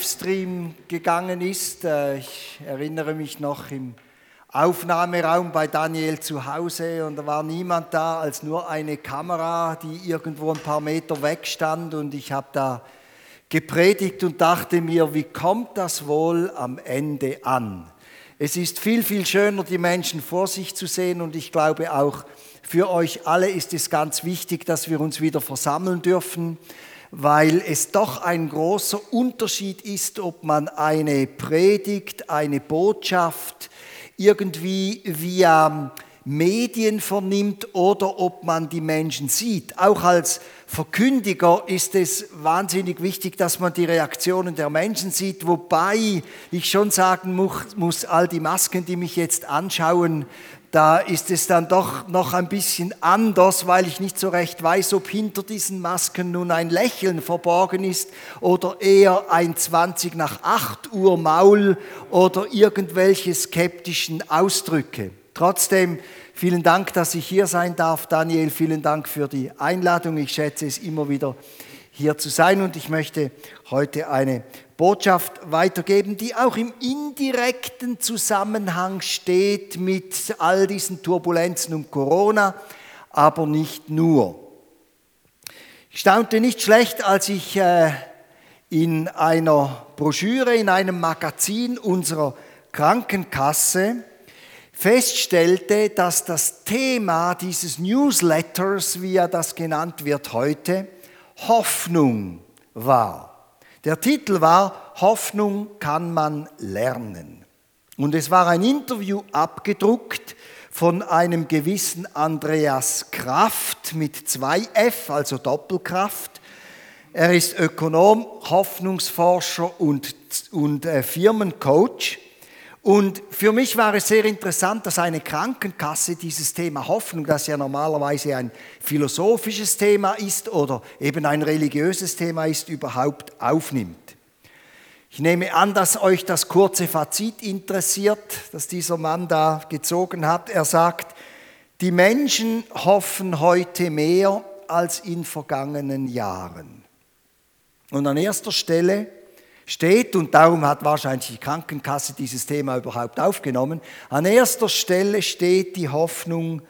Livestream gegangen ist. Äh, ich erinnere mich noch im Aufnahmeraum bei Daniel zu Hause und da war niemand da als nur eine Kamera, die irgendwo ein paar Meter weg stand und ich habe da gepredigt und dachte mir, wie kommt das wohl am Ende an? Es ist viel, viel schöner, die Menschen vor sich zu sehen und ich glaube auch für euch alle ist es ganz wichtig, dass wir uns wieder versammeln dürfen weil es doch ein großer Unterschied ist, ob man eine Predigt, eine Botschaft irgendwie via Medien vernimmt oder ob man die Menschen sieht. Auch als Verkündiger ist es wahnsinnig wichtig, dass man die Reaktionen der Menschen sieht, wobei ich schon sagen muss, all die Masken, die mich jetzt anschauen, da ist es dann doch noch ein bisschen anders, weil ich nicht so recht weiß, ob hinter diesen Masken nun ein Lächeln verborgen ist oder eher ein 20 nach 8 Uhr Maul oder irgendwelche skeptischen Ausdrücke. Trotzdem vielen Dank, dass ich hier sein darf. Daniel, vielen Dank für die Einladung. Ich schätze es immer wieder hier zu sein und ich möchte heute eine Botschaft weitergeben, die auch im indirekten Zusammenhang steht mit all diesen Turbulenzen um Corona, aber nicht nur. Ich staunte nicht schlecht, als ich äh, in einer Broschüre, in einem Magazin unserer Krankenkasse feststellte, dass das Thema dieses Newsletters, wie er das genannt wird heute, Hoffnung war. Der Titel war Hoffnung kann man lernen. Und es war ein Interview abgedruckt von einem gewissen Andreas Kraft mit zwei F, also Doppelkraft. Er ist Ökonom, Hoffnungsforscher und, und äh, Firmencoach. Und für mich war es sehr interessant, dass eine Krankenkasse dieses Thema Hoffnung, das ja normalerweise ein philosophisches Thema ist oder eben ein religiöses Thema ist, überhaupt aufnimmt. Ich nehme an, dass euch das kurze Fazit interessiert, das dieser Mann da gezogen hat. Er sagt, die Menschen hoffen heute mehr als in vergangenen Jahren. Und an erster Stelle steht, und darum hat wahrscheinlich die Krankenkasse dieses Thema überhaupt aufgenommen, an erster Stelle steht die Hoffnung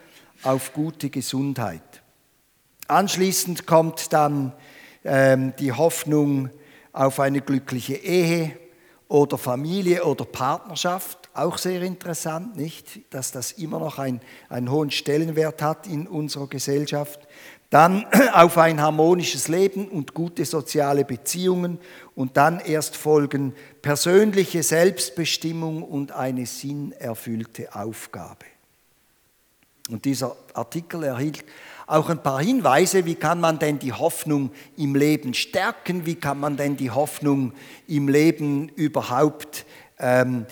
auf gute Gesundheit. Anschließend kommt dann ähm, die Hoffnung auf eine glückliche Ehe oder Familie oder Partnerschaft. Auch sehr interessant, nicht? Dass das immer noch ein, einen hohen Stellenwert hat in unserer Gesellschaft. Dann auf ein harmonisches Leben und gute soziale Beziehungen und dann erst folgen persönliche Selbstbestimmung und eine sinnerfüllte Aufgabe. Und dieser Artikel erhielt auch ein paar Hinweise, wie kann man denn die Hoffnung im Leben stärken, wie kann man denn die Hoffnung im Leben überhaupt ähm,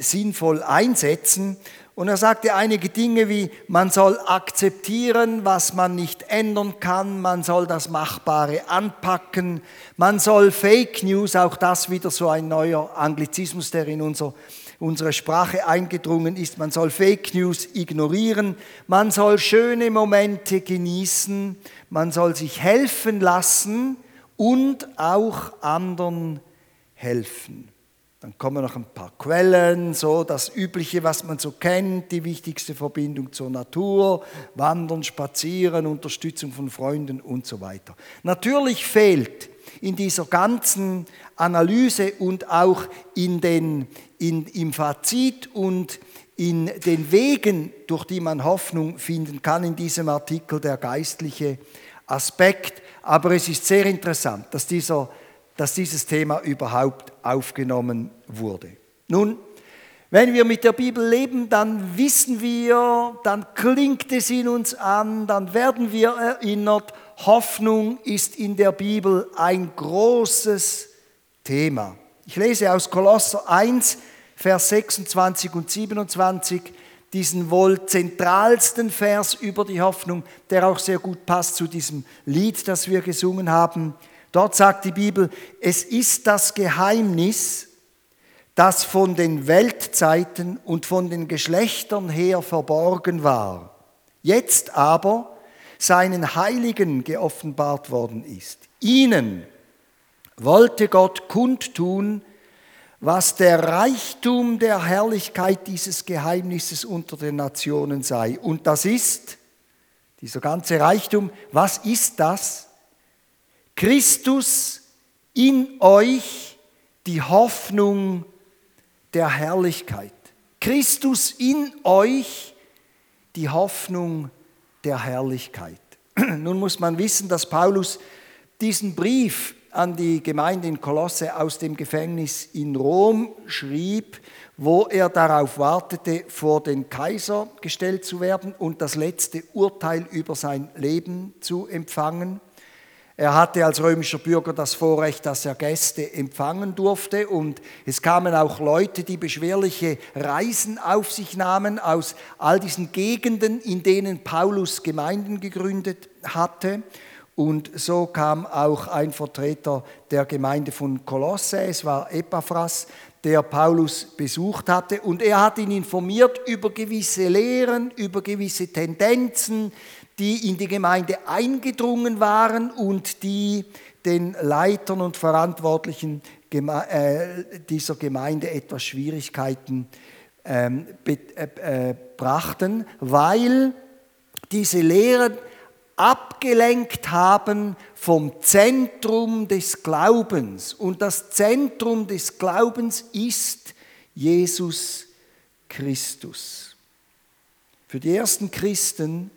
sinnvoll einsetzen. Und er sagte einige Dinge wie, man soll akzeptieren, was man nicht ändern kann, man soll das Machbare anpacken, man soll Fake News, auch das wieder so ein neuer Anglizismus, der in unser, unsere Sprache eingedrungen ist, man soll Fake News ignorieren, man soll schöne Momente genießen, man soll sich helfen lassen und auch anderen helfen. Dann kommen noch ein paar Quellen, so das Übliche, was man so kennt, die wichtigste Verbindung zur Natur, Wandern, Spazieren, Unterstützung von Freunden und so weiter. Natürlich fehlt in dieser ganzen Analyse und auch in den, in, im Fazit und in den Wegen, durch die man Hoffnung finden kann, in diesem Artikel der geistliche Aspekt. Aber es ist sehr interessant, dass dieser dass dieses Thema überhaupt aufgenommen wurde. Nun, wenn wir mit der Bibel leben, dann wissen wir, dann klingt es in uns an, dann werden wir erinnert, Hoffnung ist in der Bibel ein großes Thema. Ich lese aus Kolosser 1, Vers 26 und 27 diesen wohl zentralsten Vers über die Hoffnung, der auch sehr gut passt zu diesem Lied, das wir gesungen haben. Dort sagt die Bibel, es ist das Geheimnis, das von den Weltzeiten und von den Geschlechtern her verborgen war, jetzt aber seinen Heiligen geoffenbart worden ist. Ihnen, wollte Gott kundtun, was der Reichtum der Herrlichkeit dieses Geheimnisses unter den Nationen sei. Und das ist, dieser ganze Reichtum, was ist das? Christus in euch, die Hoffnung der Herrlichkeit. Christus in euch, die Hoffnung der Herrlichkeit. Nun muss man wissen, dass Paulus diesen Brief an die Gemeinde in Kolosse aus dem Gefängnis in Rom schrieb, wo er darauf wartete, vor den Kaiser gestellt zu werden und das letzte Urteil über sein Leben zu empfangen. Er hatte als römischer Bürger das Vorrecht, dass er Gäste empfangen durfte und es kamen auch Leute, die beschwerliche Reisen auf sich nahmen aus all diesen Gegenden, in denen Paulus Gemeinden gegründet hatte. Und so kam auch ein Vertreter der Gemeinde von Kolosse, es war Epaphras, der Paulus besucht hatte. Und er hat ihn informiert über gewisse Lehren, über gewisse Tendenzen, die in die Gemeinde eingedrungen waren und die den Leitern und Verantwortlichen äh, dieser Gemeinde etwas Schwierigkeiten ähm, äh, äh, brachten, weil diese Lehren abgelenkt haben vom Zentrum des Glaubens. Und das Zentrum des Glaubens ist Jesus Christus. Für die ersten Christen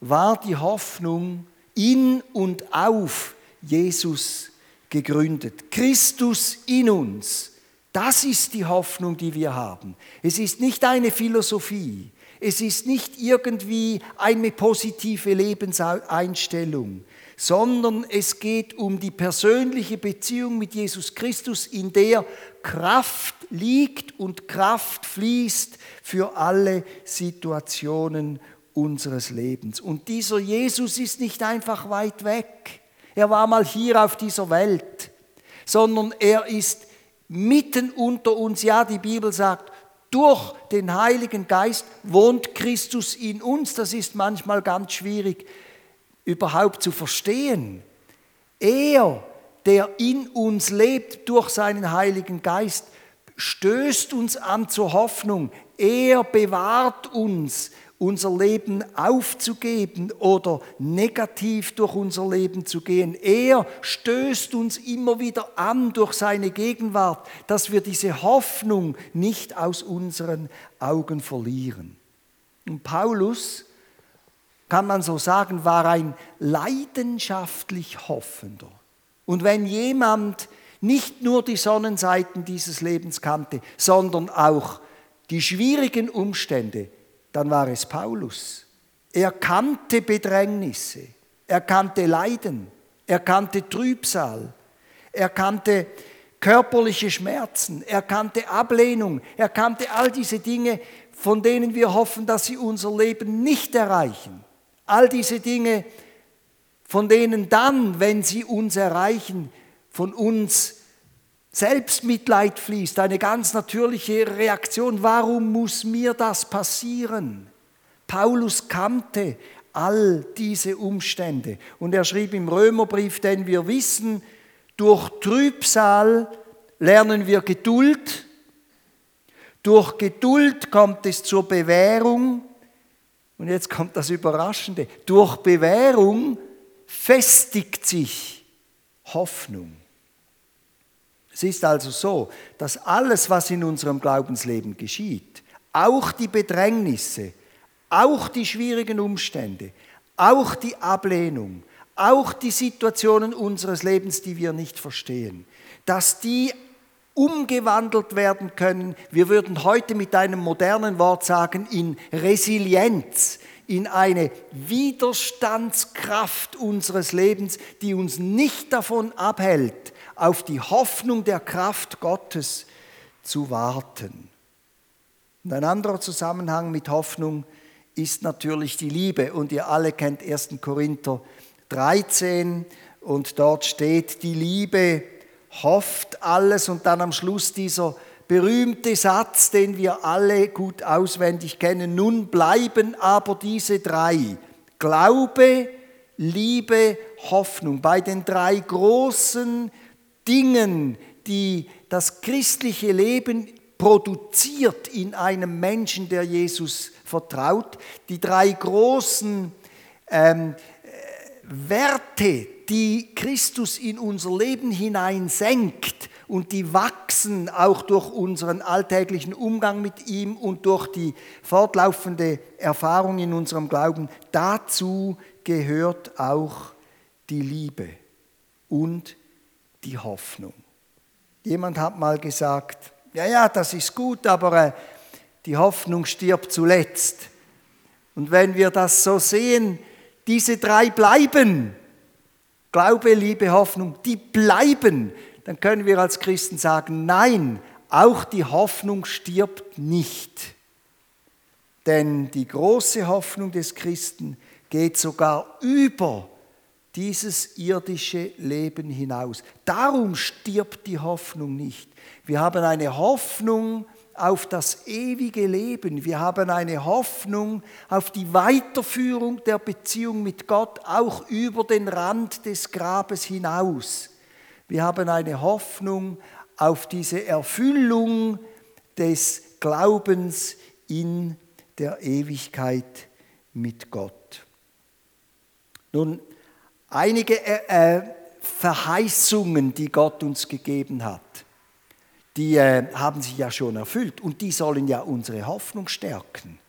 war die Hoffnung in und auf Jesus gegründet. Christus in uns. Das ist die Hoffnung, die wir haben. Es ist nicht eine Philosophie. Es ist nicht irgendwie eine positive Lebenseinstellung, sondern es geht um die persönliche Beziehung mit Jesus Christus, in der Kraft liegt und Kraft fließt für alle Situationen unseres Lebens. Und dieser Jesus ist nicht einfach weit weg. Er war mal hier auf dieser Welt, sondern er ist mitten unter uns. Ja, die Bibel sagt, durch den Heiligen Geist wohnt Christus in uns. Das ist manchmal ganz schwierig überhaupt zu verstehen. Er, der in uns lebt durch seinen Heiligen Geist, stößt uns an zur Hoffnung. Er bewahrt uns unser Leben aufzugeben oder negativ durch unser Leben zu gehen. Er stößt uns immer wieder an durch seine Gegenwart, dass wir diese Hoffnung nicht aus unseren Augen verlieren. Und Paulus, kann man so sagen, war ein leidenschaftlich Hoffender. Und wenn jemand nicht nur die Sonnenseiten dieses Lebens kannte, sondern auch die schwierigen Umstände, dann war es Paulus. Er kannte Bedrängnisse, er kannte Leiden, er kannte Trübsal, er kannte körperliche Schmerzen, er kannte Ablehnung, er kannte all diese Dinge, von denen wir hoffen, dass sie unser Leben nicht erreichen. All diese Dinge, von denen dann, wenn sie uns erreichen, von uns Selbstmitleid fließt, eine ganz natürliche Reaktion. Warum muss mir das passieren? Paulus kannte all diese Umstände und er schrieb im Römerbrief, denn wir wissen, durch Trübsal lernen wir Geduld, durch Geduld kommt es zur Bewährung und jetzt kommt das Überraschende, durch Bewährung festigt sich Hoffnung. Es ist also so, dass alles, was in unserem Glaubensleben geschieht, auch die Bedrängnisse, auch die schwierigen Umstände, auch die Ablehnung, auch die Situationen unseres Lebens, die wir nicht verstehen, dass die umgewandelt werden können. Wir würden heute mit einem modernen Wort sagen, in Resilienz, in eine Widerstandskraft unseres Lebens, die uns nicht davon abhält, auf die Hoffnung der Kraft Gottes zu warten. Und ein anderer Zusammenhang mit Hoffnung ist natürlich die Liebe. Und ihr alle kennt 1. Korinther 13 und dort steht, die Liebe hofft alles und dann am Schluss dieser berühmte Satz, den wir alle gut auswendig kennen. Nun bleiben aber diese drei. Glaube, Liebe, Hoffnung. Bei den drei großen Dingen, die das christliche Leben produziert in einem Menschen, der Jesus vertraut. Die drei großen ähm, Werte, die Christus in unser Leben hinein senkt und die wachsen auch durch unseren alltäglichen Umgang mit ihm und durch die fortlaufende Erfahrung in unserem Glauben. Dazu gehört auch die Liebe und die Hoffnung. Jemand hat mal gesagt, ja, ja, das ist gut, aber äh, die Hoffnung stirbt zuletzt. Und wenn wir das so sehen, diese drei bleiben. Glaube, Liebe, Hoffnung, die bleiben. Dann können wir als Christen sagen, nein, auch die Hoffnung stirbt nicht. Denn die große Hoffnung des Christen geht sogar über dieses irdische Leben hinaus. Darum stirbt die Hoffnung nicht. Wir haben eine Hoffnung, auf das ewige Leben. Wir haben eine Hoffnung auf die Weiterführung der Beziehung mit Gott, auch über den Rand des Grabes hinaus. Wir haben eine Hoffnung auf diese Erfüllung des Glaubens in der Ewigkeit mit Gott. Nun, einige äh, äh Verheißungen, die Gott uns gegeben hat die äh, haben sich ja schon erfüllt und die sollen ja unsere Hoffnung stärken.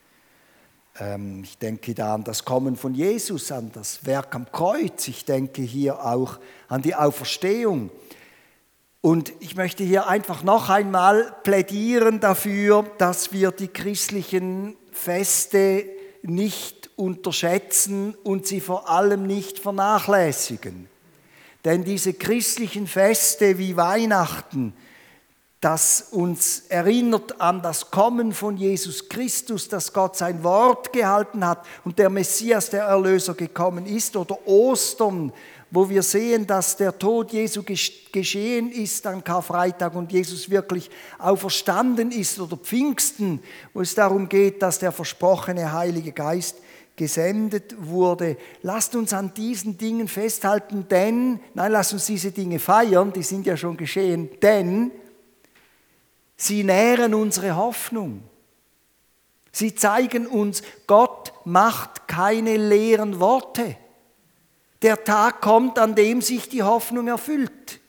Ähm, ich denke da an das Kommen von Jesus, an das Werk am Kreuz, ich denke hier auch an die Auferstehung. Und ich möchte hier einfach noch einmal plädieren dafür, dass wir die christlichen Feste nicht unterschätzen und sie vor allem nicht vernachlässigen. Denn diese christlichen Feste wie Weihnachten, das uns erinnert an das Kommen von Jesus Christus, dass Gott sein Wort gehalten hat und der Messias, der Erlöser, gekommen ist, oder Ostern, wo wir sehen, dass der Tod Jesu geschehen ist an Karfreitag und Jesus wirklich auferstanden ist, oder Pfingsten, wo es darum geht, dass der versprochene Heilige Geist gesendet wurde. Lasst uns an diesen Dingen festhalten, denn, nein, lasst uns diese Dinge feiern, die sind ja schon geschehen, denn Sie nähren unsere Hoffnung. Sie zeigen uns, Gott macht keine leeren Worte. Der Tag kommt, an dem sich die Hoffnung erfüllt.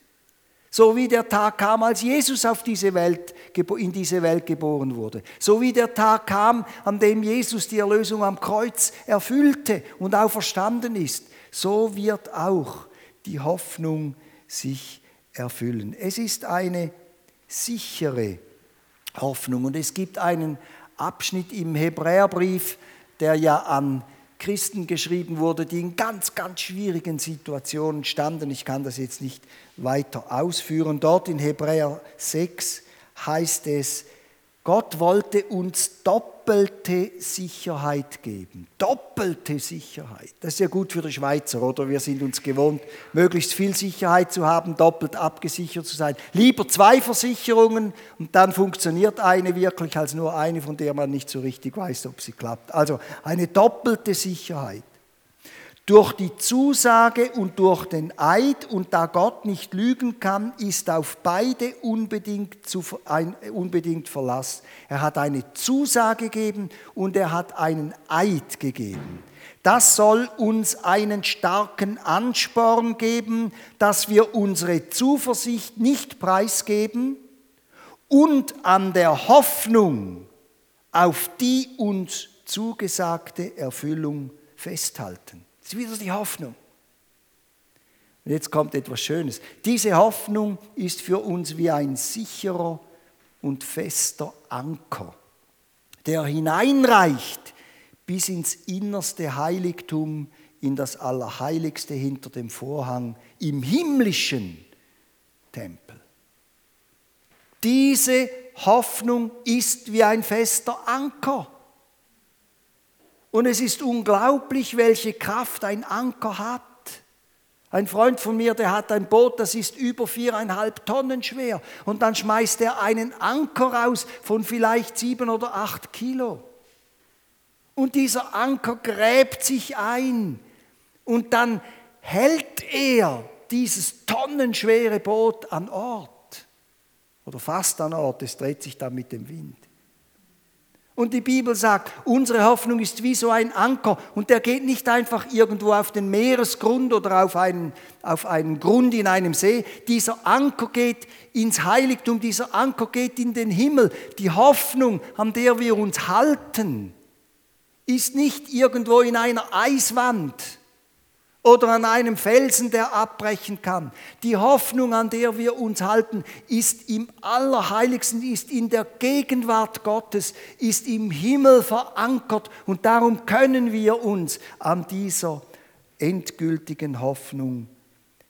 So wie der Tag kam, als Jesus auf diese Welt, in diese Welt geboren wurde. So wie der Tag kam, an dem Jesus die Erlösung am Kreuz erfüllte und auferstanden ist. So wird auch die Hoffnung sich erfüllen. Es ist eine sichere Hoffnung. Und es gibt einen Abschnitt im Hebräerbrief, der ja an Christen geschrieben wurde, die in ganz, ganz schwierigen Situationen standen. Ich kann das jetzt nicht weiter ausführen. Dort in Hebräer 6 heißt es, Gott wollte uns doppelte Sicherheit geben. Doppelte Sicherheit. Das ist ja gut für die Schweizer, oder? Wir sind uns gewohnt, möglichst viel Sicherheit zu haben, doppelt abgesichert zu sein. Lieber zwei Versicherungen und dann funktioniert eine wirklich als nur eine, von der man nicht so richtig weiß, ob sie klappt. Also eine doppelte Sicherheit. Durch die Zusage und durch den Eid, und da Gott nicht lügen kann, ist auf beide unbedingt, zu, ein, unbedingt Verlass. Er hat eine Zusage gegeben und er hat einen Eid gegeben. Das soll uns einen starken Ansporn geben, dass wir unsere Zuversicht nicht preisgeben und an der Hoffnung auf die uns zugesagte Erfüllung festhalten. Ist wieder die Hoffnung. Und jetzt kommt etwas Schönes. Diese Hoffnung ist für uns wie ein sicherer und fester Anker, der hineinreicht bis ins innerste Heiligtum, in das Allerheiligste hinter dem Vorhang, im himmlischen Tempel. Diese Hoffnung ist wie ein fester Anker. Und es ist unglaublich, welche Kraft ein Anker hat. Ein Freund von mir, der hat ein Boot, das ist über viereinhalb Tonnen schwer. Und dann schmeißt er einen Anker raus von vielleicht sieben oder acht Kilo. Und dieser Anker gräbt sich ein. Und dann hält er dieses tonnenschwere Boot an Ort oder fast an Ort, es dreht sich dann mit dem Wind. Und die Bibel sagt, unsere Hoffnung ist wie so ein Anker und der geht nicht einfach irgendwo auf den Meeresgrund oder auf einen, auf einen Grund in einem See. Dieser Anker geht ins Heiligtum, dieser Anker geht in den Himmel. Die Hoffnung, an der wir uns halten, ist nicht irgendwo in einer Eiswand oder an einem Felsen, der abbrechen kann. Die Hoffnung, an der wir uns halten, ist im Allerheiligsten, ist in der Gegenwart Gottes, ist im Himmel verankert und darum können wir uns an dieser endgültigen Hoffnung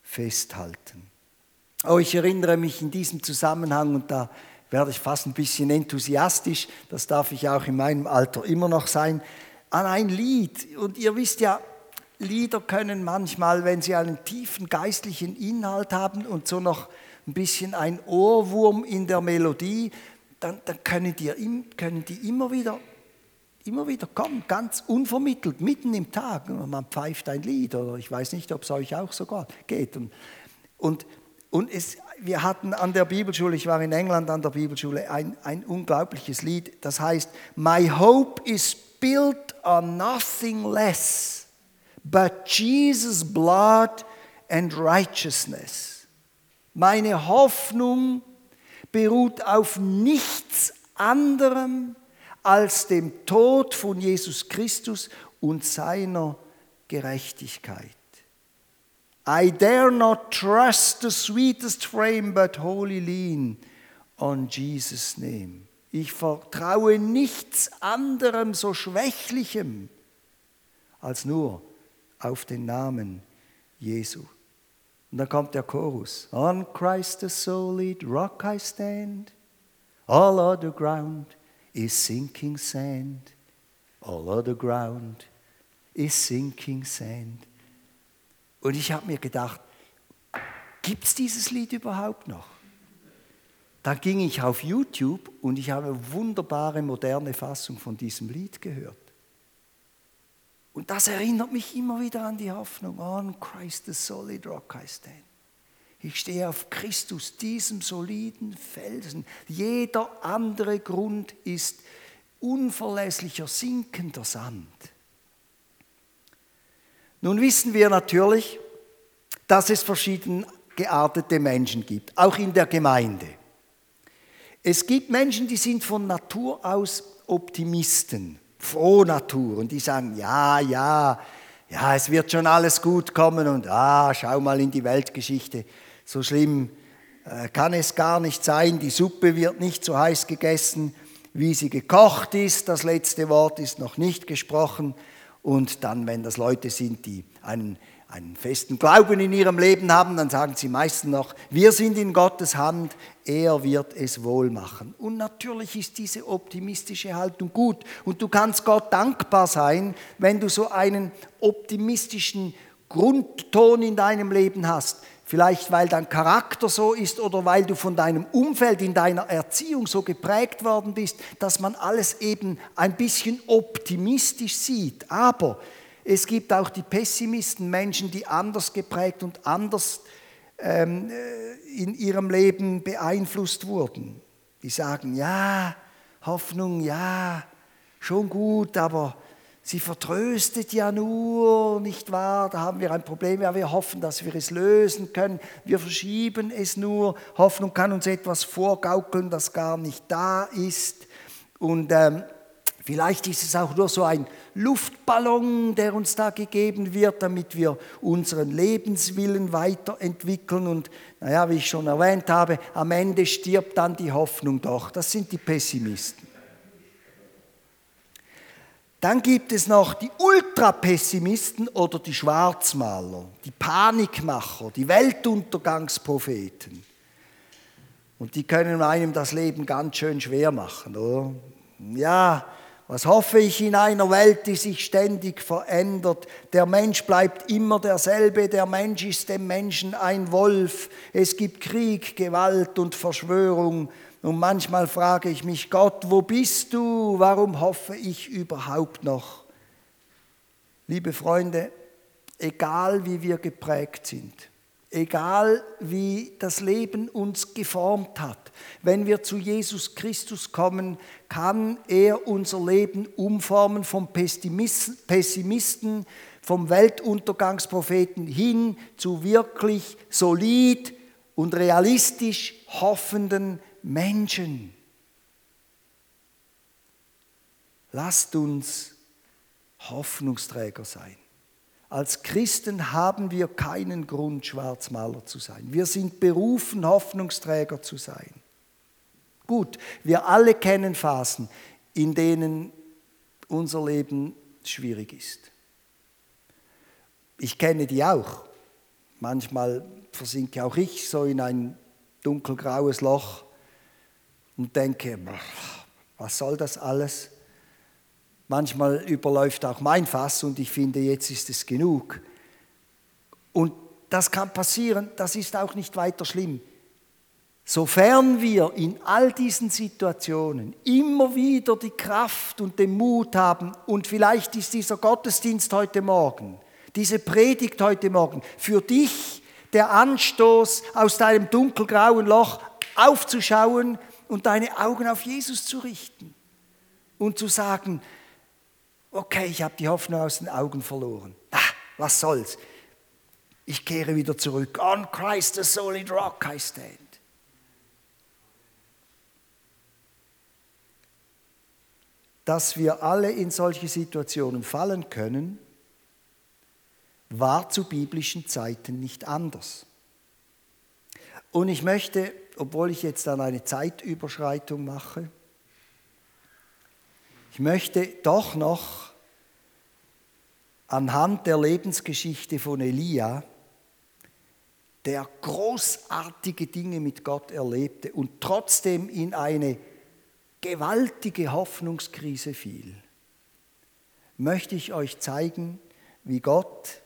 festhalten. Oh, ich erinnere mich in diesem Zusammenhang und da werde ich fast ein bisschen enthusiastisch, das darf ich auch in meinem Alter immer noch sein, an ein Lied. Und ihr wisst ja, Lieder können manchmal, wenn sie einen tiefen geistlichen Inhalt haben und so noch ein bisschen ein Ohrwurm in der Melodie, dann, dann können, die, können die immer wieder, immer wieder kommen, ganz unvermittelt, mitten im Tag. Man pfeift ein Lied oder ich weiß nicht, ob es euch auch so geht. Und, und, und es, wir hatten an der Bibelschule, ich war in England an der Bibelschule, ein, ein unglaubliches Lied, das heißt, My hope is built on nothing less but Jesus' blood and righteousness. Meine Hoffnung beruht auf nichts anderem als dem Tod von Jesus Christus und seiner Gerechtigkeit. I dare not trust the sweetest frame, but wholly lean on Jesus' name. Ich vertraue nichts anderem so schwächlichem als nur auf den Namen Jesu. Und dann kommt der Chorus. On Christ the solid rock I stand, all other ground is sinking sand. All other ground is sinking sand. Und ich habe mir gedacht, gibt es dieses Lied überhaupt noch? Dann ging ich auf YouTube und ich habe eine wunderbare moderne Fassung von diesem Lied gehört. Und das erinnert mich immer wieder an die Hoffnung. On Christ the solid rock I stand. Ich stehe auf Christus, diesem soliden Felsen. Jeder andere Grund ist unverlässlicher, sinkender Sand. Nun wissen wir natürlich, dass es verschieden geartete Menschen gibt, auch in der Gemeinde. Es gibt Menschen, die sind von Natur aus Optimisten. Frohnatur und die sagen, ja, ja, ja, es wird schon alles gut kommen und ah, schau mal in die Weltgeschichte, so schlimm äh, kann es gar nicht sein, die Suppe wird nicht so heiß gegessen, wie sie gekocht ist, das letzte Wort ist noch nicht gesprochen. Und dann, wenn das Leute sind, die einen einen festen Glauben in ihrem Leben haben, dann sagen sie meistens noch, wir sind in Gottes Hand, er wird es wohl machen. Und natürlich ist diese optimistische Haltung gut. Und du kannst Gott dankbar sein, wenn du so einen optimistischen Grundton in deinem Leben hast. Vielleicht weil dein Charakter so ist oder weil du von deinem Umfeld in deiner Erziehung so geprägt worden bist, dass man alles eben ein bisschen optimistisch sieht. Aber es gibt auch die Pessimisten, Menschen, die anders geprägt und anders ähm, äh, in ihrem Leben beeinflusst wurden. Die sagen, ja, Hoffnung, ja, schon gut, aber sie vertröstet ja nur, nicht wahr? Da haben wir ein Problem, ja, wir hoffen, dass wir es lösen können. Wir verschieben es nur. Hoffnung kann uns etwas vorgaukeln, das gar nicht da ist. Und ähm, Vielleicht ist es auch nur so ein Luftballon, der uns da gegeben wird, damit wir unseren Lebenswillen weiterentwickeln. Und naja, wie ich schon erwähnt habe, am Ende stirbt dann die Hoffnung doch. Das sind die Pessimisten. Dann gibt es noch die Ultrapessimisten oder die Schwarzmaler, die Panikmacher, die Weltuntergangspropheten. Und die können einem das Leben ganz schön schwer machen, oder? Ja, was hoffe ich in einer Welt, die sich ständig verändert? Der Mensch bleibt immer derselbe, der Mensch ist dem Menschen ein Wolf. Es gibt Krieg, Gewalt und Verschwörung. Und manchmal frage ich mich, Gott, wo bist du? Warum hoffe ich überhaupt noch? Liebe Freunde, egal wie wir geprägt sind, egal wie das Leben uns geformt hat. Wenn wir zu Jesus Christus kommen, kann er unser Leben umformen vom Pessimisten, vom Weltuntergangspropheten hin zu wirklich solid und realistisch hoffenden Menschen. Lasst uns Hoffnungsträger sein. Als Christen haben wir keinen Grund, Schwarzmaler zu sein. Wir sind berufen, Hoffnungsträger zu sein. Gut, wir alle kennen Phasen, in denen unser Leben schwierig ist. Ich kenne die auch. Manchmal versinke auch ich so in ein dunkelgraues Loch und denke, was soll das alles? Manchmal überläuft auch mein Fass und ich finde, jetzt ist es genug. Und das kann passieren, das ist auch nicht weiter schlimm. Sofern wir in all diesen Situationen immer wieder die Kraft und den Mut haben, und vielleicht ist dieser Gottesdienst heute Morgen, diese Predigt heute Morgen für dich der Anstoß, aus deinem dunkelgrauen Loch aufzuschauen und deine Augen auf Jesus zu richten und zu sagen, okay, ich habe die Hoffnung aus den Augen verloren. Ah, was soll's? Ich kehre wieder zurück. On Christ, the solid rock, I stand. Dass wir alle in solche Situationen fallen können, war zu biblischen Zeiten nicht anders. Und ich möchte, obwohl ich jetzt dann eine Zeitüberschreitung mache, ich möchte doch noch anhand der Lebensgeschichte von Elia, der großartige Dinge mit Gott erlebte und trotzdem in eine gewaltige Hoffnungskrise fiel, möchte ich euch zeigen, wie Gott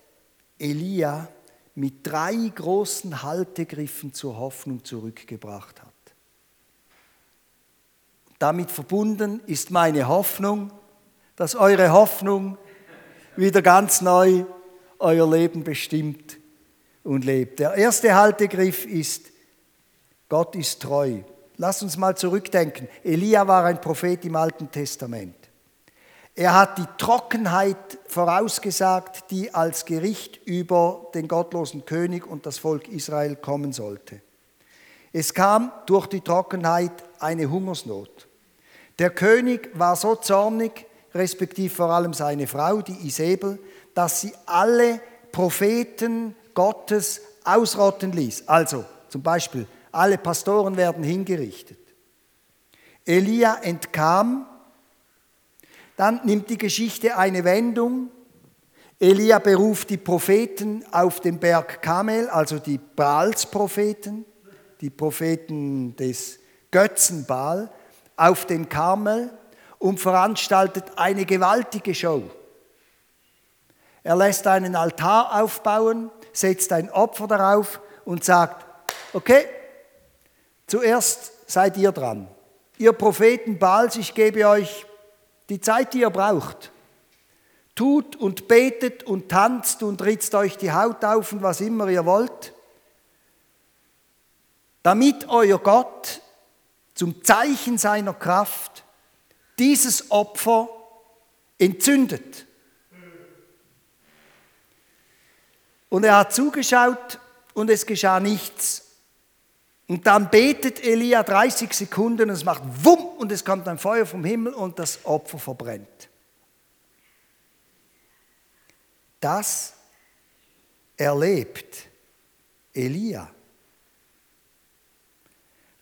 Elia mit drei großen Haltegriffen zur Hoffnung zurückgebracht hat. Damit verbunden ist meine Hoffnung, dass eure Hoffnung wieder ganz neu euer Leben bestimmt und lebt. Der erste Haltegriff ist, Gott ist treu. Lasst uns mal zurückdenken. Elia war ein Prophet im Alten Testament. Er hat die Trockenheit vorausgesagt, die als Gericht über den gottlosen König und das Volk Israel kommen sollte. Es kam durch die Trockenheit eine Hungersnot. Der König war so zornig, respektive vor allem seine Frau, die Isabel, dass sie alle Propheten Gottes ausrotten ließ. Also zum Beispiel, alle Pastoren werden hingerichtet. Elia entkam, dann nimmt die Geschichte eine Wendung. Elia beruft die Propheten auf den Berg Kamel, also die Baals-Propheten, die Propheten des Götzen Baal, auf den Karmel und veranstaltet eine gewaltige Show. Er lässt einen Altar aufbauen, setzt ein Opfer darauf und sagt, okay, zuerst seid ihr dran. Ihr Propheten Baals, ich gebe euch die Zeit, die ihr braucht. Tut und betet und tanzt und ritzt euch die Haut auf und was immer ihr wollt, damit euer Gott zum Zeichen seiner Kraft dieses Opfer entzündet. Und er hat zugeschaut und es geschah nichts. Und dann betet Elia 30 Sekunden und es macht Wumm und es kommt ein Feuer vom Himmel und das Opfer verbrennt. Das erlebt Elia.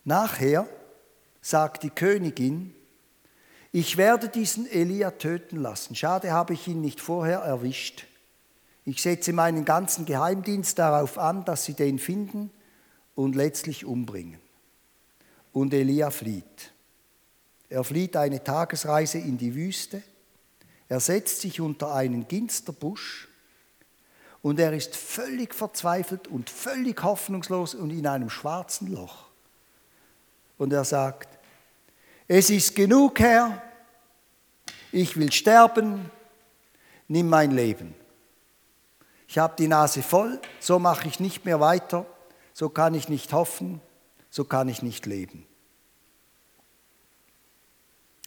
Nachher sagt die Königin, ich werde diesen Elia töten lassen. Schade habe ich ihn nicht vorher erwischt. Ich setze meinen ganzen Geheimdienst darauf an, dass sie den finden und letztlich umbringen. Und Elia flieht. Er flieht eine Tagesreise in die Wüste. Er setzt sich unter einen Ginsterbusch und er ist völlig verzweifelt und völlig hoffnungslos und in einem schwarzen Loch. Und er sagt, es ist genug, Herr, ich will sterben, nimm mein Leben. Ich habe die Nase voll, so mache ich nicht mehr weiter, so kann ich nicht hoffen, so kann ich nicht leben.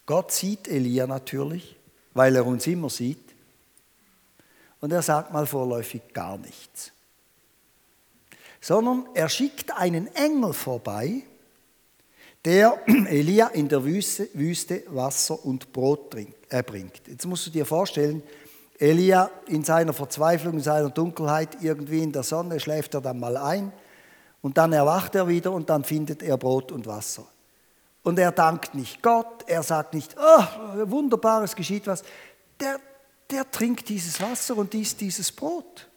Gott sieht Elia natürlich, weil er uns immer sieht. Und er sagt mal vorläufig gar nichts. Sondern er schickt einen Engel vorbei, der Elia in der Wüste, Wasser und Brot bringt. Jetzt musst du dir vorstellen, Elia in seiner Verzweiflung, in seiner Dunkelheit, irgendwie in der Sonne, schläft er dann mal ein und dann erwacht er wieder und dann findet er Brot und Wasser. Und er dankt nicht Gott, er sagt nicht, oh, wunderbares geschieht was. Der, der trinkt dieses Wasser und isst dieses Brot.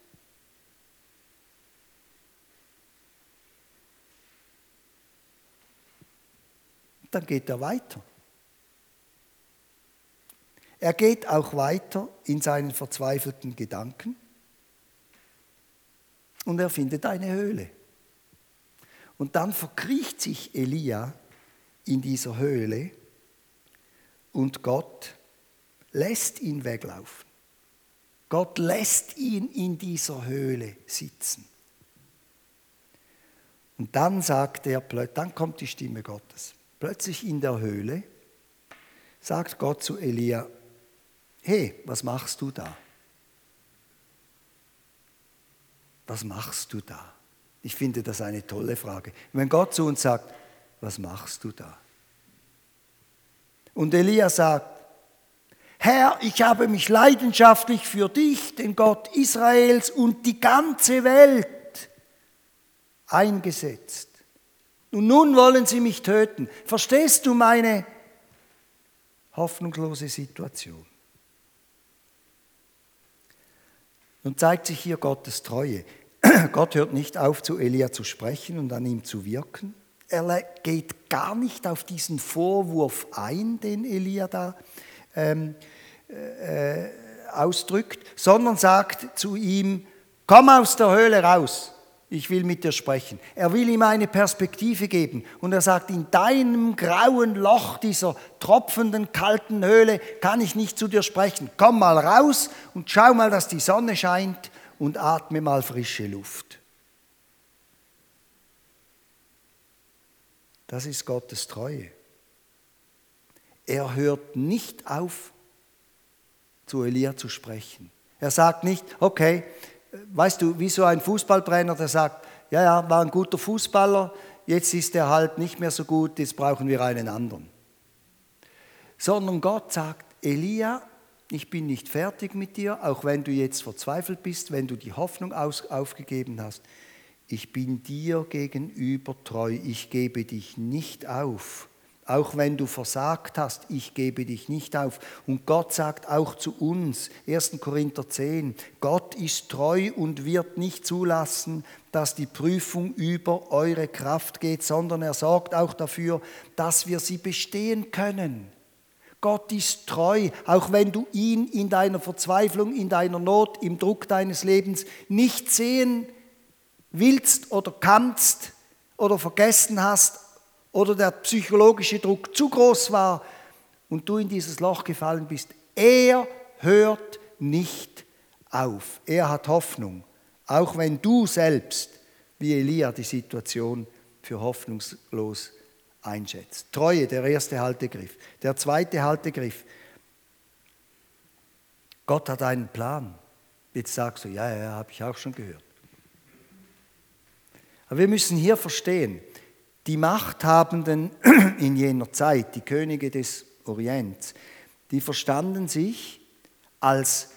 Dann geht er weiter. Er geht auch weiter in seinen verzweifelten Gedanken und er findet eine Höhle. Und dann verkriecht sich Elia in dieser Höhle und Gott lässt ihn weglaufen. Gott lässt ihn in dieser Höhle sitzen. Und dann sagt er, dann kommt die Stimme Gottes. Plötzlich in der Höhle sagt Gott zu Elia, hey, was machst du da? Was machst du da? Ich finde das eine tolle Frage. Wenn Gott zu uns sagt, was machst du da? Und Elia sagt, Herr, ich habe mich leidenschaftlich für dich, den Gott Israels und die ganze Welt eingesetzt. Und nun wollen sie mich töten. Verstehst du meine hoffnungslose Situation? Nun zeigt sich hier Gottes Treue. Gott hört nicht auf, zu Elia zu sprechen und an ihm zu wirken. Er geht gar nicht auf diesen Vorwurf ein, den Elia da ähm, äh, ausdrückt, sondern sagt zu ihm, komm aus der Höhle raus ich will mit dir sprechen. Er will ihm eine Perspektive geben und er sagt, in deinem grauen Loch dieser tropfenden, kalten Höhle kann ich nicht zu dir sprechen. Komm mal raus und schau mal, dass die Sonne scheint und atme mal frische Luft. Das ist Gottes Treue. Er hört nicht auf, zu Elia zu sprechen. Er sagt nicht, okay, weißt du, wie so ein Fußballtrainer, der sagt, ja, ja, war ein guter Fußballer, jetzt ist er halt nicht mehr so gut, jetzt brauchen wir einen anderen. Sondern Gott sagt, Elia, ich bin nicht fertig mit dir, auch wenn du jetzt verzweifelt bist, wenn du die Hoffnung aufgegeben hast. Ich bin dir gegenüber treu, ich gebe dich nicht auf. Auch wenn du versagt hast, ich gebe dich nicht auf. Und Gott sagt auch zu uns, 1. Korinther 10, Gott ist treu und wird nicht zulassen, dass die Prüfung über eure Kraft geht, sondern er sorgt auch dafür, dass wir sie bestehen können. Gott ist treu, auch wenn du ihn in deiner Verzweiflung, in deiner Not, im Druck deines Lebens nicht sehen willst oder kannst oder vergessen hast, oder der psychologische Druck zu groß war und du in dieses Loch gefallen bist. Er hört nicht auf. Er hat Hoffnung, auch wenn du selbst, wie Elia, die Situation für hoffnungslos einschätzt. Treue, der erste Haltegriff. Der zweite Haltegriff. Gott hat einen Plan. Jetzt sagst du, ja, ja, habe ich auch schon gehört. Aber wir müssen hier verstehen, die Machthabenden in jener Zeit, die Könige des Orients, die verstanden sich als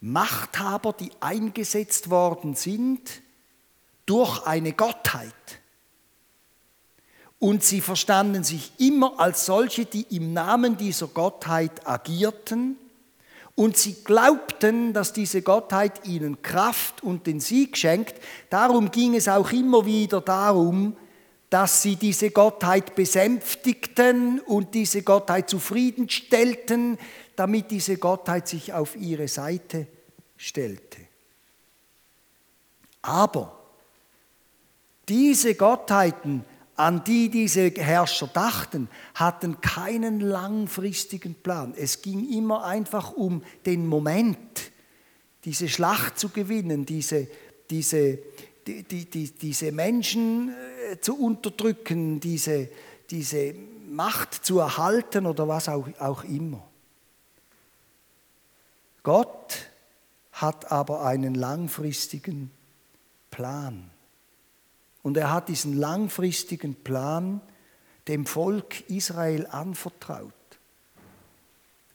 Machthaber, die eingesetzt worden sind durch eine Gottheit. Und sie verstanden sich immer als solche, die im Namen dieser Gottheit agierten. Und sie glaubten, dass diese Gottheit ihnen Kraft und den Sieg schenkt. Darum ging es auch immer wieder darum, dass sie diese Gottheit besänftigten und diese Gottheit zufriedenstellten, damit diese Gottheit sich auf ihre Seite stellte. Aber diese Gottheiten, an die diese Herrscher dachten, hatten keinen langfristigen Plan. Es ging immer einfach um den Moment, diese Schlacht zu gewinnen, diese, diese, die, die, die, diese Menschen äh, zu unterdrücken, diese, diese Macht zu erhalten oder was auch, auch immer. Gott hat aber einen langfristigen Plan. Und er hat diesen langfristigen Plan dem Volk Israel anvertraut.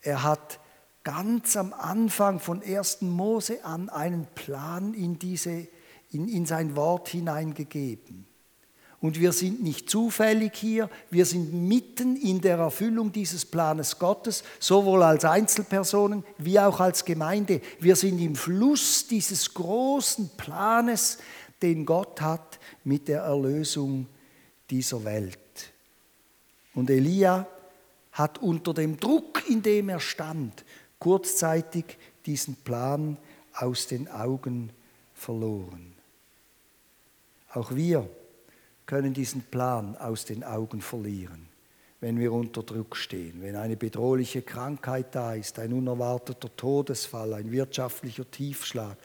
Er hat ganz am Anfang von 1. Mose an einen Plan in, diese, in, in sein Wort hineingegeben. Und wir sind nicht zufällig hier, wir sind mitten in der Erfüllung dieses Planes Gottes, sowohl als Einzelpersonen wie auch als Gemeinde. Wir sind im Fluss dieses großen Planes, den Gott hat mit der Erlösung dieser Welt. Und Elia hat unter dem Druck, in dem er stand, kurzzeitig diesen Plan aus den Augen verloren. Auch wir können diesen Plan aus den Augen verlieren, wenn wir unter Druck stehen, wenn eine bedrohliche Krankheit da ist, ein unerwarteter Todesfall, ein wirtschaftlicher Tiefschlag,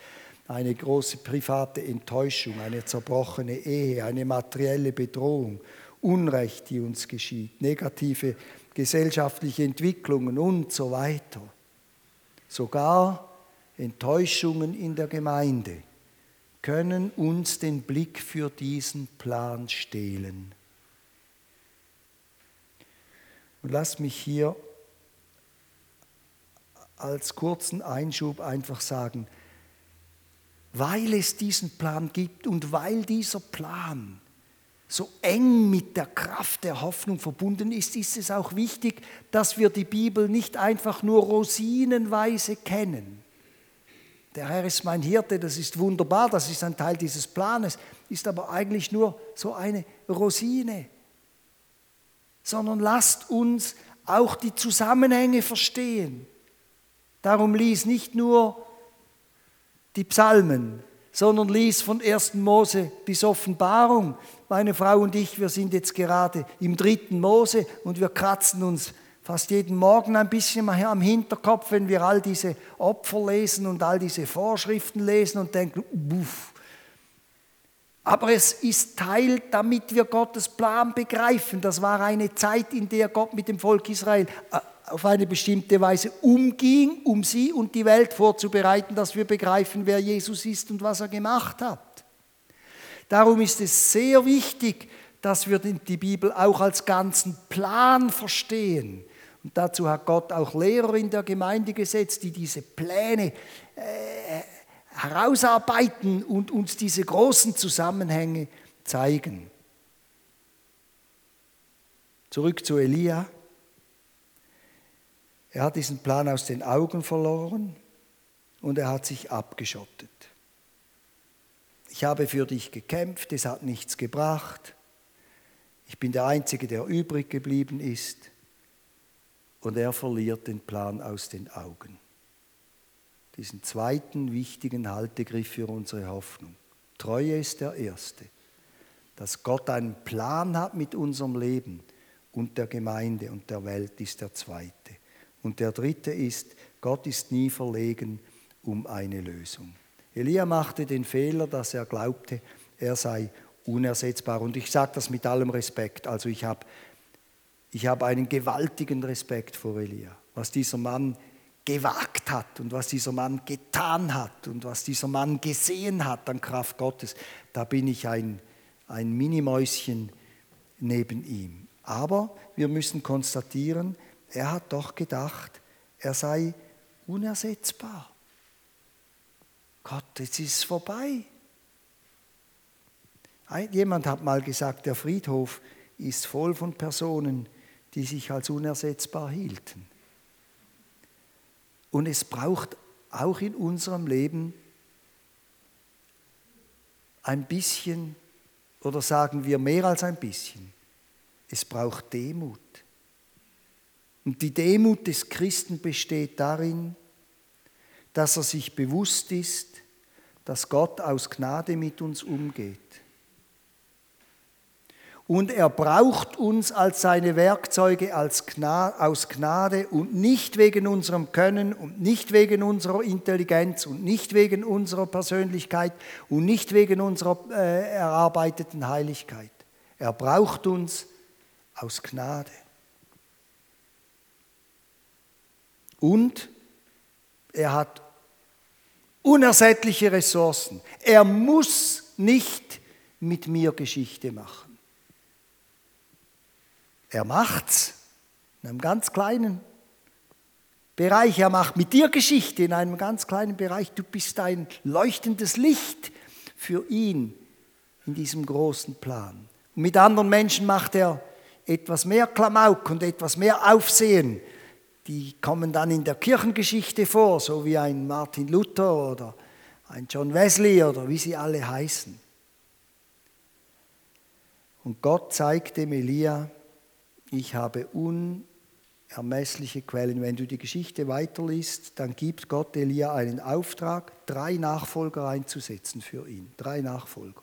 eine große private Enttäuschung, eine zerbrochene Ehe, eine materielle Bedrohung, Unrecht, die uns geschieht, negative gesellschaftliche Entwicklungen und so weiter. Sogar Enttäuschungen in der Gemeinde können uns den Blick für diesen Plan stehlen. Und lass mich hier als kurzen Einschub einfach sagen, weil es diesen Plan gibt und weil dieser Plan so eng mit der Kraft der Hoffnung verbunden ist, ist es auch wichtig, dass wir die Bibel nicht einfach nur rosinenweise kennen, der Herr ist mein Hirte, das ist wunderbar, das ist ein Teil dieses Planes, ist aber eigentlich nur so eine Rosine. Sondern lasst uns auch die Zusammenhänge verstehen. Darum lies nicht nur die Psalmen, sondern lies von 1. Mose bis Offenbarung. Meine Frau und ich, wir sind jetzt gerade im dritten Mose und wir kratzen uns fast jeden Morgen ein bisschen am Hinterkopf, wenn wir all diese Opfer lesen und all diese Vorschriften lesen und denken, uff. Aber es ist Teil, damit wir Gottes Plan begreifen. Das war eine Zeit, in der Gott mit dem Volk Israel äh, auf eine bestimmte Weise umging, um sie und die Welt vorzubereiten, dass wir begreifen, wer Jesus ist und was er gemacht hat. Darum ist es sehr wichtig, dass wir die Bibel auch als ganzen Plan verstehen. Und dazu hat Gott auch Lehrer in der Gemeinde gesetzt, die diese Pläne äh, herausarbeiten und uns diese großen Zusammenhänge zeigen. Zurück zu Elia. Er hat diesen Plan aus den Augen verloren und er hat sich abgeschottet. Ich habe für dich gekämpft, es hat nichts gebracht. Ich bin der Einzige, der übrig geblieben ist und er verliert den Plan aus den Augen. Diesen zweiten wichtigen Haltegriff für unsere Hoffnung. Treue ist der erste. Dass Gott einen Plan hat mit unserem Leben und der Gemeinde und der Welt ist der zweite. Und der dritte ist, Gott ist nie verlegen um eine Lösung. Elia machte den Fehler, dass er glaubte, er sei unersetzbar. Und ich sage das mit allem Respekt. Also ich habe ich habe einen gewaltigen Respekt vor Elia, was dieser Mann gewagt hat und was dieser Mann getan hat und was dieser Mann gesehen hat an Kraft Gottes. Da bin ich ein, ein Minimäuschen neben ihm. Aber wir müssen konstatieren, er hat doch gedacht, er sei unersetzbar. Gott, jetzt ist es vorbei. Jemand hat mal gesagt, der Friedhof ist voll von Personen, die sich als unersetzbar hielten. Und es braucht auch in unserem Leben ein bisschen, oder sagen wir mehr als ein bisschen, es braucht Demut. Und die Demut des Christen besteht darin, dass er sich bewusst ist, dass Gott aus Gnade mit uns umgeht Und er braucht uns als seine Werkzeuge als Gnade, aus Gnade und nicht wegen unserem Können und nicht wegen unserer Intelligenz und nicht wegen unserer Persönlichkeit und nicht wegen unserer äh, erarbeiteten Heiligkeit. Er braucht uns aus Gnade. Und er hat unersättliche Ressourcen. Er muss nicht mit mir Geschichte machen. Er macht's in einem ganz kleinen Bereich. Er macht mit dir Geschichte in einem ganz kleinen Bereich. Du bist ein leuchtendes Licht für ihn in diesem großen Plan. Und mit anderen Menschen macht er etwas mehr Klamauk und etwas mehr Aufsehen. Die kommen dann in der Kirchengeschichte vor, so wie ein Martin Luther oder ein John Wesley oder wie sie alle heißen. Und Gott zeigt dem Elia, ich habe unermessliche Quellen. Wenn du die Geschichte weiterliest, dann gibt Gott Elia einen Auftrag, drei Nachfolger einzusetzen für ihn. Drei Nachfolger.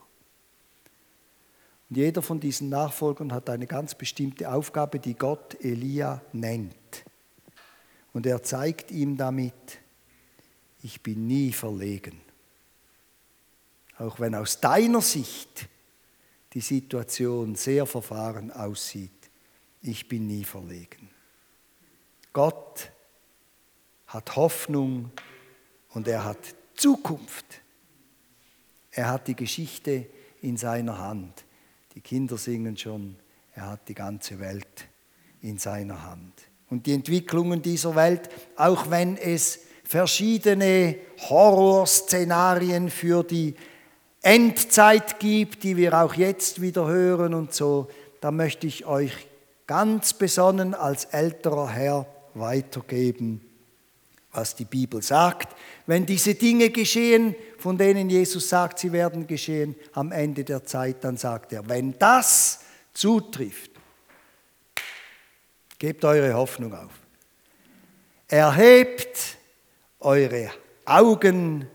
Und jeder von diesen Nachfolgern hat eine ganz bestimmte Aufgabe, die Gott Elia nennt. Und er zeigt ihm damit, ich bin nie verlegen. Auch wenn aus deiner Sicht die Situation sehr verfahren aussieht, ich bin nie verlegen. Gott hat Hoffnung und er hat Zukunft. Er hat die Geschichte in seiner Hand. Die Kinder singen schon, er hat die ganze Welt in seiner Hand. Und die Entwicklungen dieser Welt, auch wenn es verschiedene Horrorszenarien für die Endzeit gibt, die wir auch jetzt wieder hören und so, da möchte ich euch ganz besonnen als älterer Herr weitergeben, was die Bibel sagt. Wenn diese Dinge geschehen, von denen Jesus sagt, sie werden geschehen am Ende der Zeit, dann sagt er, wenn das zutrifft, gebt eure Hoffnung auf. Erhebt eure Augen,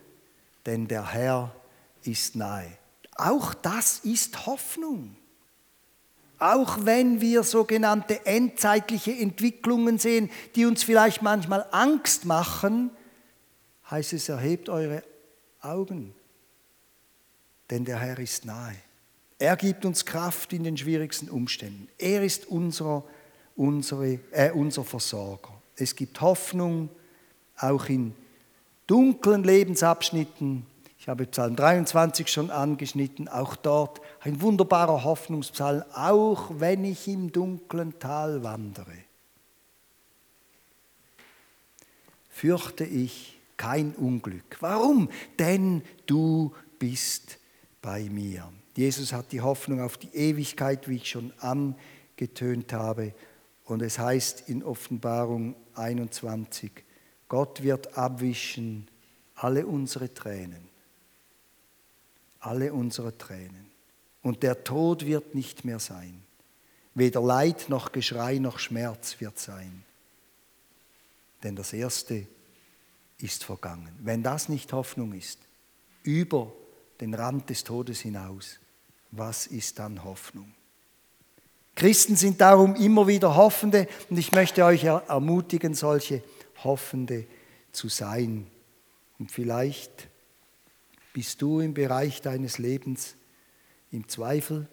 denn der Herr ist nahe. Auch das ist Hoffnung. Auch wenn wir sogenannte endzeitliche Entwicklungen sehen, die uns vielleicht manchmal Angst machen, heißt es, erhebt eure Augen, denn der Herr ist nahe. Er gibt uns Kraft in den schwierigsten Umständen. Er ist unser, unsere, äh, unser Versorger. Es gibt Hoffnung auch in dunklen Lebensabschnitten. Ich habe Psalm 23 schon angeschnitten, auch dort ein wunderbarer Hoffnungspsalm, auch wenn ich im dunklen Tal wandere. Fürchte ich kein Unglück. Warum? Denn du bist bei mir. Jesus hat die Hoffnung auf die Ewigkeit, wie ich schon angetönt habe. Und es heißt in Offenbarung 21, Gott wird abwischen alle unsere Tränen. Alle unsere Tränen. Und der Tod wird nicht mehr sein. Weder Leid noch Geschrei noch Schmerz wird sein. Denn das Erste ist vergangen. Wenn das nicht Hoffnung ist, über den Rand des Todes hinaus, was ist dann Hoffnung? Christen sind darum immer wieder Hoffende und ich möchte euch ermutigen, solche Hoffende zu sein. Und vielleicht bist du im Bereich deines Lebens im Zweifel,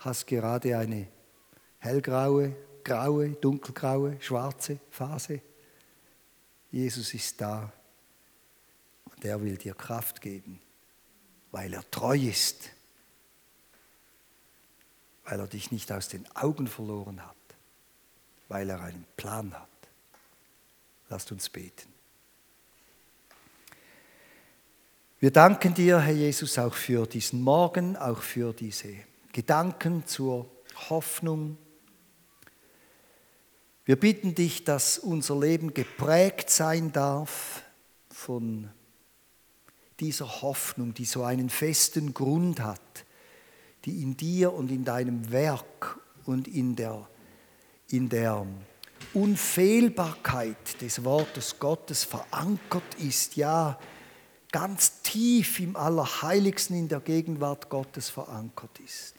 hast gerade eine hellgraue, graue, dunkelgraue, schwarze Phase Jesus ist da und er will dir Kraft geben, weil er treu ist, weil er dich nicht aus den Augen verloren hat, weil er einen Plan hat. Lasst uns beten. Wir danken dir, Herr Jesus, auch für diesen Morgen, auch für diese Gedanken zur Hoffnung, wir bitten dich, dass unser Leben geprägt sein darf von dieser Hoffnung, die so einen festen Grund hat, die in dir und in deinem Werk und in der, in der Unfehlbarkeit des Wortes Gottes verankert ist, ja, ganz tief im Allerheiligsten in der Gegenwart Gottes verankert ist.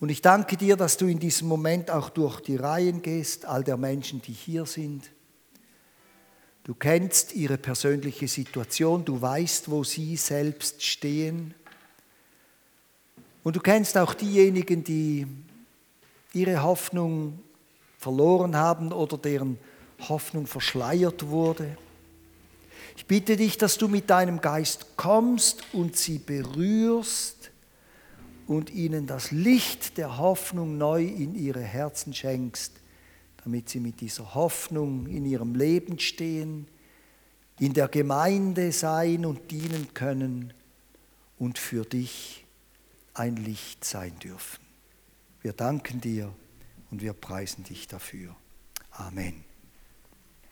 Und ich danke dir, dass du in diesem Moment auch durch die Reihen gehst, all der Menschen, die hier sind. Du kennst ihre persönliche Situation, du weißt, wo sie selbst stehen. Und du kennst auch diejenigen, die ihre Hoffnung verloren haben oder deren Hoffnung verschleiert wurde. Ich bitte dich, dass du mit deinem Geist kommst und sie berührst und ihnen das Licht der Hoffnung neu in ihre Herzen schenkst, damit sie mit dieser Hoffnung in ihrem Leben stehen, in der Gemeinde sein und dienen können und für dich ein Licht sein dürfen. Wir danken dir und wir preisen dich dafür. Amen.